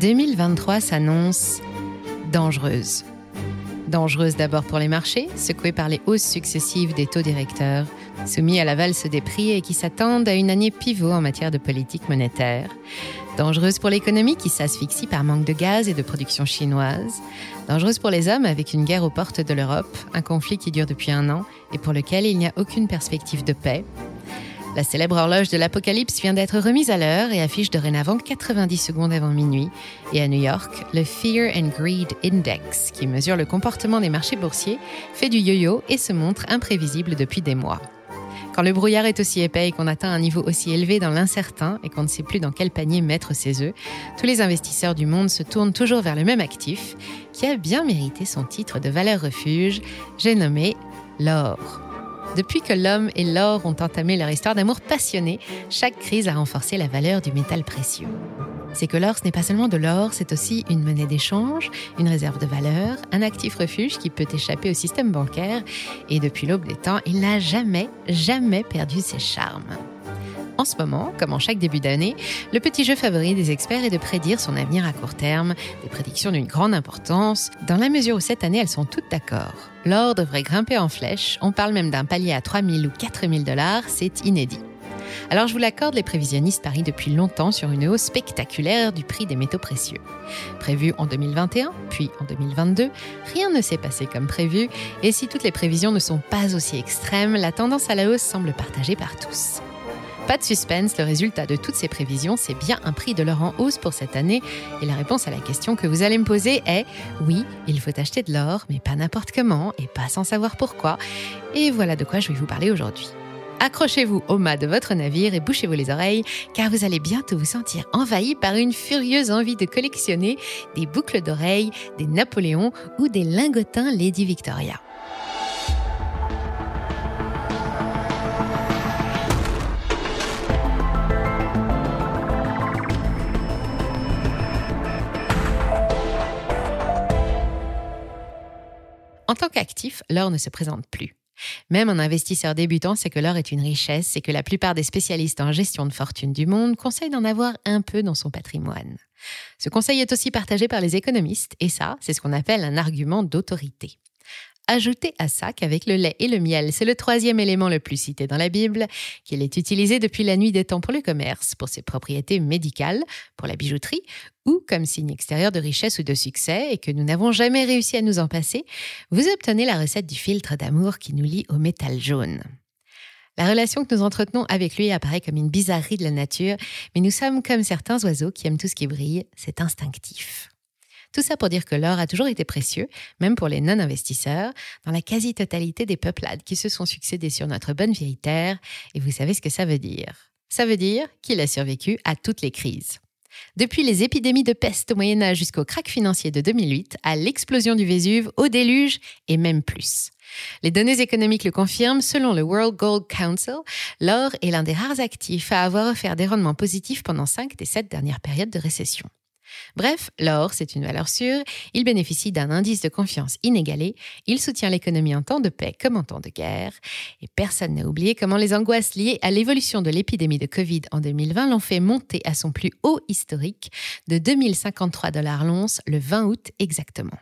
2023 s'annonce dangereuse. Dangereuse d'abord pour les marchés, secoués par les hausses successives des taux directeurs, soumis à la valse des prix et qui s'attendent à une année pivot en matière de politique monétaire. Dangereuse pour l'économie qui s'asphyxie par manque de gaz et de production chinoise. Dangereuse pour les hommes avec une guerre aux portes de l'Europe, un conflit qui dure depuis un an et pour lequel il n'y a aucune perspective de paix. La célèbre horloge de l'Apocalypse vient d'être remise à l'heure et affiche dorénavant 90 secondes avant minuit. Et à New York, le Fear and Greed Index, qui mesure le comportement des marchés boursiers, fait du yo-yo et se montre imprévisible depuis des mois. Quand le brouillard est aussi épais et qu'on atteint un niveau aussi élevé dans l'incertain et qu'on ne sait plus dans quel panier mettre ses œufs, tous les investisseurs du monde se tournent toujours vers le même actif qui a bien mérité son titre de valeur refuge, j'ai nommé l'or. Depuis que l'homme et l'or ont entamé leur histoire d'amour passionné, chaque crise a renforcé la valeur du métal précieux. C'est que l'or, ce n'est pas seulement de l'or, c'est aussi une monnaie d'échange, une réserve de valeur, un actif refuge qui peut échapper au système bancaire. Et depuis l'aube des temps, il n'a jamais, jamais perdu ses charmes. En ce moment, comme en chaque début d'année, le petit jeu favori des experts est de prédire son avenir à court terme, des prédictions d'une grande importance, dans la mesure où cette année elles sont toutes d'accord. L'or devrait grimper en flèche, on parle même d'un palier à 3000 ou 4000 dollars, c'est inédit. Alors je vous l'accorde, les prévisionnistes parient depuis longtemps sur une hausse spectaculaire du prix des métaux précieux. Prévu en 2021, puis en 2022, rien ne s'est passé comme prévu, et si toutes les prévisions ne sont pas aussi extrêmes, la tendance à la hausse semble partagée par tous. Pas de suspense, le résultat de toutes ces prévisions, c'est bien un prix de l'or en hausse pour cette année. Et la réponse à la question que vous allez me poser est oui, il faut acheter de l'or, mais pas n'importe comment et pas sans savoir pourquoi. Et voilà de quoi je vais vous parler aujourd'hui. Accrochez-vous au mât de votre navire et bouchez-vous les oreilles, car vous allez bientôt vous sentir envahi par une furieuse envie de collectionner des boucles d'oreilles, des Napoléons ou des lingotins Lady Victoria. En tant qu'actif, l'or ne se présente plus. Même un investisseur débutant sait que l'or est une richesse et que la plupart des spécialistes en gestion de fortune du monde conseillent d'en avoir un peu dans son patrimoine. Ce conseil est aussi partagé par les économistes et ça, c'est ce qu'on appelle un argument d'autorité. Ajoutez à ça qu'avec le lait et le miel, c'est le troisième élément le plus cité dans la Bible, qu'il est utilisé depuis la nuit des temps pour le commerce, pour ses propriétés médicales, pour la bijouterie, ou comme signe extérieur de richesse ou de succès, et que nous n'avons jamais réussi à nous en passer, vous obtenez la recette du filtre d'amour qui nous lie au métal jaune. La relation que nous entretenons avec lui apparaît comme une bizarrerie de la nature, mais nous sommes comme certains oiseaux qui aiment tout ce qui brille, c'est instinctif. Tout ça pour dire que l'or a toujours été précieux, même pour les non-investisseurs, dans la quasi-totalité des peuplades qui se sont succédés sur notre bonne vieille terre, et vous savez ce que ça veut dire. Ça veut dire qu'il a survécu à toutes les crises. Depuis les épidémies de peste au Moyen Âge jusqu'au crack financier de 2008, à l'explosion du Vésuve, au déluge et même plus. Les données économiques le confirment, selon le World Gold Council, l'or est l'un des rares actifs à avoir offert des rendements positifs pendant 5 des 7 dernières périodes de récession. Bref, l'or, c'est une valeur sûre, il bénéficie d'un indice de confiance inégalé, il soutient l'économie en temps de paix comme en temps de guerre, et personne n'a oublié comment les angoisses liées à l'évolution de l'épidémie de Covid en 2020 l'ont fait monter à son plus haut historique de 2053 dollars l'once le 20 août exactement.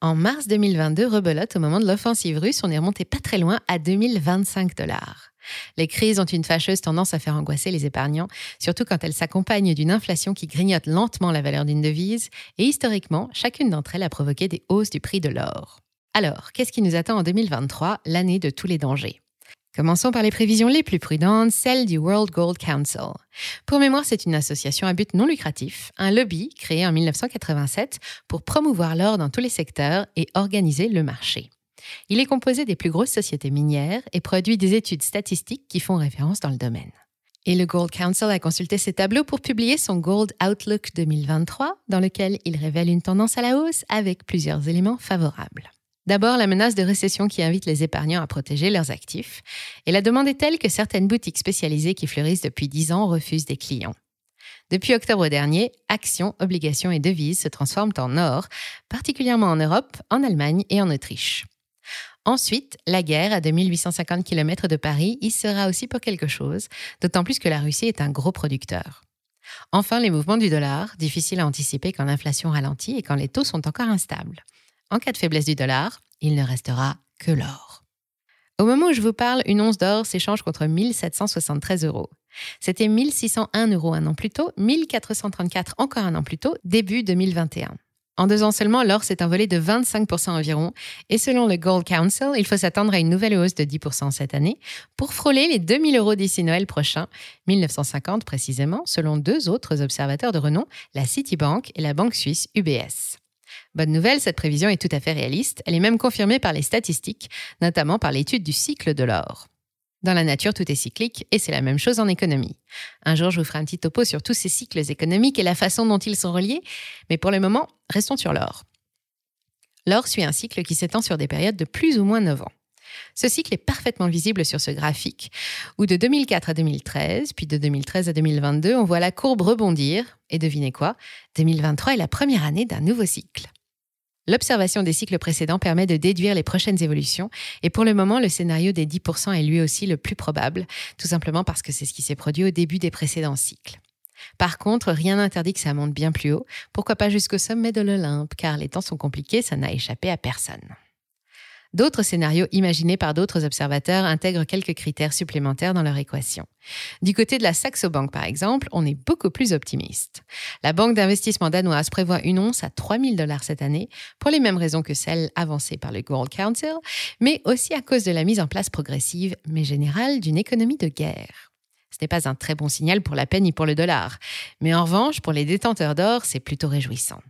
En mars 2022, rebelote, au moment de l'offensive russe, on est remonté pas très loin à 2025 dollars. Les crises ont une fâcheuse tendance à faire angoisser les épargnants, surtout quand elles s'accompagnent d'une inflation qui grignote lentement la valeur d'une devise, et historiquement, chacune d'entre elles a provoqué des hausses du prix de l'or. Alors, qu'est-ce qui nous attend en 2023, l'année de tous les dangers? Commençons par les prévisions les plus prudentes, celles du World Gold Council. Pour mémoire, c'est une association à but non lucratif, un lobby créé en 1987 pour promouvoir l'or dans tous les secteurs et organiser le marché. Il est composé des plus grosses sociétés minières et produit des études statistiques qui font référence dans le domaine. Et le Gold Council a consulté ces tableaux pour publier son Gold Outlook 2023, dans lequel il révèle une tendance à la hausse avec plusieurs éléments favorables. D'abord, la menace de récession qui invite les épargnants à protéger leurs actifs. Et la demande est telle que certaines boutiques spécialisées qui fleurissent depuis 10 ans refusent des clients. Depuis octobre dernier, actions, obligations et devises se transforment en or, particulièrement en Europe, en Allemagne et en Autriche. Ensuite, la guerre à 2850 km de Paris y sera aussi pour quelque chose, d'autant plus que la Russie est un gros producteur. Enfin, les mouvements du dollar, difficiles à anticiper quand l'inflation ralentit et quand les taux sont encore instables. En cas de faiblesse du dollar, il ne restera que l'or. Au moment où je vous parle, une once d'or s'échange contre 1773 euros. C'était 1601 euros un an plus tôt, 1434 encore un an plus tôt, début 2021. En deux ans seulement, l'or s'est envolé de 25% environ, et selon le Gold Council, il faut s'attendre à une nouvelle hausse de 10% cette année, pour frôler les 2000 euros d'ici Noël prochain, 1950 précisément, selon deux autres observateurs de renom, la Citibank et la banque suisse UBS. Bonne nouvelle, cette prévision est tout à fait réaliste, elle est même confirmée par les statistiques, notamment par l'étude du cycle de l'or. Dans la nature, tout est cyclique et c'est la même chose en économie. Un jour, je vous ferai un petit topo sur tous ces cycles économiques et la façon dont ils sont reliés, mais pour le moment, restons sur l'or. L'or suit un cycle qui s'étend sur des périodes de plus ou moins 9 ans. Ce cycle est parfaitement visible sur ce graphique, où de 2004 à 2013, puis de 2013 à 2022, on voit la courbe rebondir, et devinez quoi? 2023 est la première année d'un nouveau cycle. L'observation des cycles précédents permet de déduire les prochaines évolutions, et pour le moment, le scénario des 10% est lui aussi le plus probable, tout simplement parce que c'est ce qui s'est produit au début des précédents cycles. Par contre, rien n'interdit que ça monte bien plus haut, pourquoi pas jusqu'au sommet de l'Olympe, car les temps sont compliqués, ça n'a échappé à personne. D'autres scénarios imaginés par d'autres observateurs intègrent quelques critères supplémentaires dans leur équation. Du côté de la Saxo Bank, par exemple, on est beaucoup plus optimiste. La banque d'investissement danoise prévoit une once à 3000 dollars cette année, pour les mêmes raisons que celles avancées par le Gold Council, mais aussi à cause de la mise en place progressive, mais générale, d'une économie de guerre. Ce n'est pas un très bon signal pour la peine ni pour le dollar, mais en revanche, pour les détenteurs d'or, c'est plutôt réjouissant.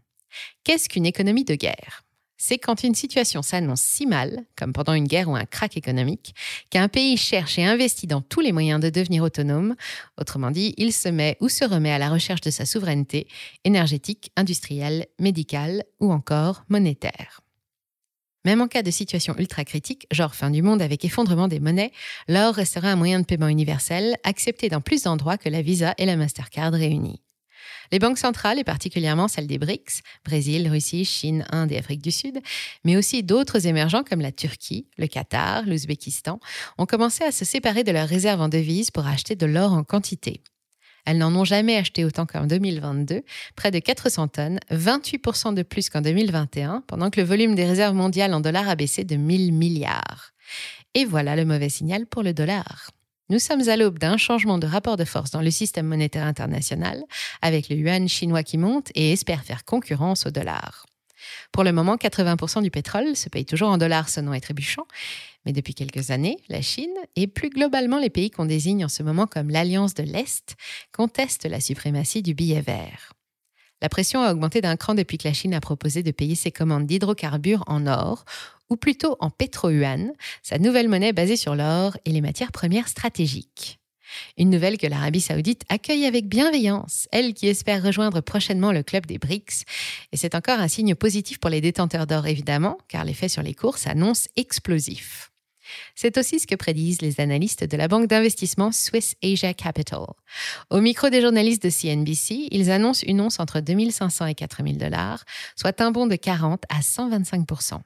Qu'est-ce qu'une économie de guerre? C'est quand une situation s'annonce si mal, comme pendant une guerre ou un crack économique, qu'un pays cherche et investit dans tous les moyens de devenir autonome. Autrement dit, il se met ou se remet à la recherche de sa souveraineté énergétique, industrielle, médicale ou encore monétaire. Même en cas de situation ultra critique, genre fin du monde avec effondrement des monnaies, l'or restera un moyen de paiement universel, accepté dans plus d'endroits que la Visa et la Mastercard réunies. Les banques centrales, et particulièrement celles des BRICS, Brésil, Russie, Chine, Inde et Afrique du Sud, mais aussi d'autres émergents comme la Turquie, le Qatar, l'Ouzbékistan, ont commencé à se séparer de leurs réserves en devises pour acheter de l'or en quantité. Elles n'en ont jamais acheté autant qu'en 2022, près de 400 tonnes, 28% de plus qu'en 2021, pendant que le volume des réserves mondiales en dollars a baissé de 1000 milliards. Et voilà le mauvais signal pour le dollar. Nous sommes à l'aube d'un changement de rapport de force dans le système monétaire international, avec le yuan chinois qui monte et espère faire concurrence au dollar. Pour le moment, 80% du pétrole se paye toujours en dollars sonnant et trébuchant, mais depuis quelques années, la Chine et plus globalement les pays qu'on désigne en ce moment comme l'Alliance de l'Est contestent la suprématie du billet vert. La pression a augmenté d'un cran depuis que la Chine a proposé de payer ses commandes d'hydrocarbures en or, ou plutôt en pétro-yuan, sa nouvelle monnaie basée sur l'or et les matières premières stratégiques. Une nouvelle que l'Arabie saoudite accueille avec bienveillance, elle qui espère rejoindre prochainement le club des BRICS. Et c'est encore un signe positif pour les détenteurs d'or, évidemment, car l'effet sur les cours s'annonce explosif. C'est aussi ce que prédisent les analystes de la banque d'investissement Swiss Asia Capital. Au micro des journalistes de CNBC, ils annoncent une once entre 2500 et 4000 dollars, soit un bond de 40 à 125%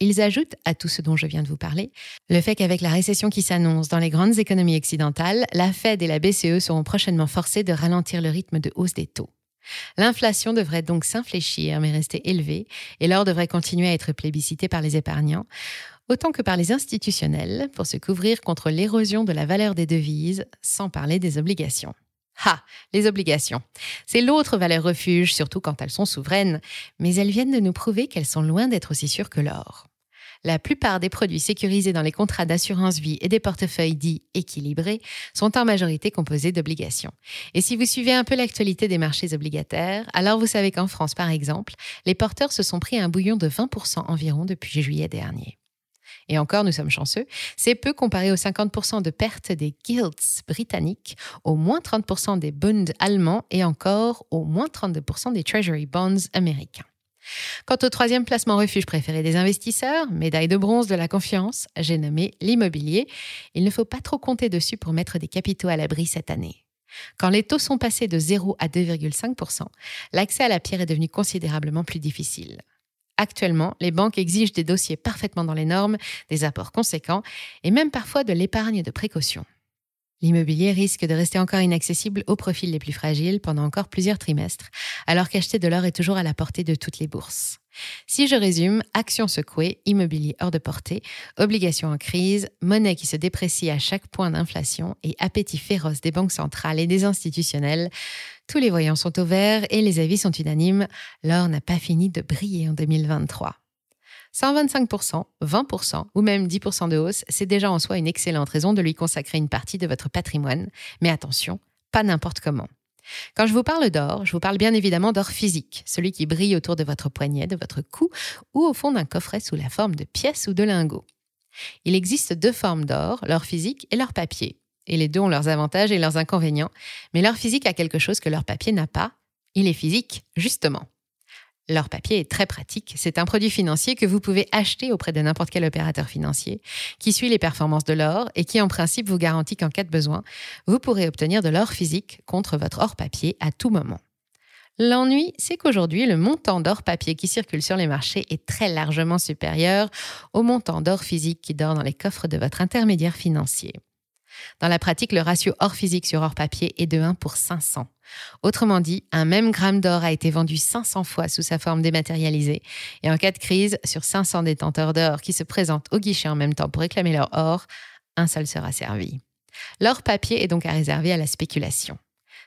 ils ajoutent à tout ce dont je viens de vous parler le fait qu'avec la récession qui s'annonce dans les grandes économies occidentales, la Fed et la BCE seront prochainement forcées de ralentir le rythme de hausse des taux. L'inflation devrait donc s'infléchir mais rester élevée et l'or devrait continuer à être plébiscité par les épargnants, autant que par les institutionnels, pour se couvrir contre l'érosion de la valeur des devises, sans parler des obligations. Ha, les obligations. C'est l'autre valeur refuge, surtout quand elles sont souveraines, mais elles viennent de nous prouver qu'elles sont loin d'être aussi sûres que l'or. La plupart des produits sécurisés dans les contrats d'assurance vie et des portefeuilles dits équilibrés sont en majorité composés d'obligations. Et si vous suivez un peu l'actualité des marchés obligataires, alors vous savez qu'en France, par exemple, les porteurs se sont pris un bouillon de 20% environ depuis juillet dernier. Et encore, nous sommes chanceux, c'est peu comparé aux 50% de pertes des gilts britanniques, aux moins 30% des bonds allemands et encore aux moins 32% des Treasury bonds américains. Quant au troisième placement refuge préféré des investisseurs, médaille de bronze de la confiance, j'ai nommé l'immobilier. Il ne faut pas trop compter dessus pour mettre des capitaux à l'abri cette année. Quand les taux sont passés de 0 à 2,5%, l'accès à la pierre est devenu considérablement plus difficile. Actuellement, les banques exigent des dossiers parfaitement dans les normes, des apports conséquents et même parfois de l'épargne de précaution. L'immobilier risque de rester encore inaccessible aux profils les plus fragiles pendant encore plusieurs trimestres, alors qu'acheter de l'or est toujours à la portée de toutes les bourses. Si je résume, actions secouées, immobilier hors de portée, obligations en crise, monnaie qui se déprécie à chaque point d'inflation et appétit féroce des banques centrales et des institutionnels, tous les voyants sont au vert et les avis sont unanimes, l'or n'a pas fini de briller en 2023. 125%, 20% ou même 10% de hausse, c'est déjà en soi une excellente raison de lui consacrer une partie de votre patrimoine. Mais attention, pas n'importe comment. Quand je vous parle d'or, je vous parle bien évidemment d'or physique, celui qui brille autour de votre poignet, de votre cou ou au fond d'un coffret sous la forme de pièces ou de lingots. Il existe deux formes d'or, l'or physique et l'or papier. Et les deux ont leurs avantages et leurs inconvénients, mais l'or physique a quelque chose que l'or papier n'a pas. Il est physique, justement. L'or papier est très pratique. C'est un produit financier que vous pouvez acheter auprès de n'importe quel opérateur financier qui suit les performances de l'or et qui en principe vous garantit qu'en cas de besoin, vous pourrez obtenir de l'or physique contre votre or papier à tout moment. L'ennui, c'est qu'aujourd'hui, le montant d'or papier qui circule sur les marchés est très largement supérieur au montant d'or physique qui dort dans les coffres de votre intermédiaire financier. Dans la pratique, le ratio or physique sur or papier est de 1 pour 500. Autrement dit, un même gramme d'or a été vendu 500 fois sous sa forme dématérialisée. Et en cas de crise, sur 500 détenteurs d'or qui se présentent au guichet en même temps pour réclamer leur or, un seul sera servi. L'or papier est donc à réserver à la spéculation.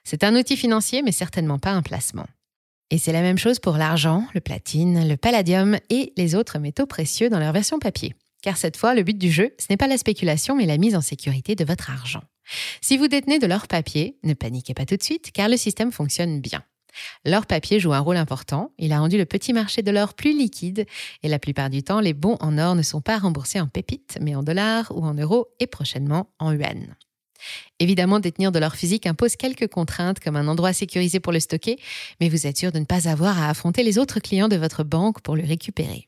C'est un outil financier, mais certainement pas un placement. Et c'est la même chose pour l'argent, le platine, le palladium et les autres métaux précieux dans leur version papier. Car cette fois, le but du jeu, ce n'est pas la spéculation, mais la mise en sécurité de votre argent. Si vous détenez de l'or papier, ne paniquez pas tout de suite, car le système fonctionne bien. L'or papier joue un rôle important, il a rendu le petit marché de l'or plus liquide, et la plupart du temps, les bons en or ne sont pas remboursés en pépites, mais en dollars ou en euros, et prochainement en yuan. Évidemment, détenir de l'or physique impose quelques contraintes comme un endroit sécurisé pour le stocker, mais vous êtes sûr de ne pas avoir à affronter les autres clients de votre banque pour le récupérer.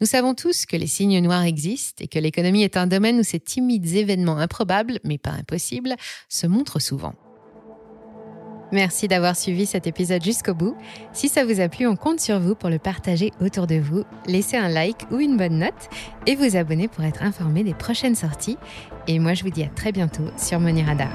Nous savons tous que les signes noirs existent et que l'économie est un domaine où ces timides événements improbables, mais pas impossibles, se montrent souvent. Merci d'avoir suivi cet épisode jusqu'au bout. Si ça vous a plu, on compte sur vous pour le partager autour de vous. Laissez un like ou une bonne note et vous abonner pour être informé des prochaines sorties. Et moi, je vous dis à très bientôt sur Money Radar.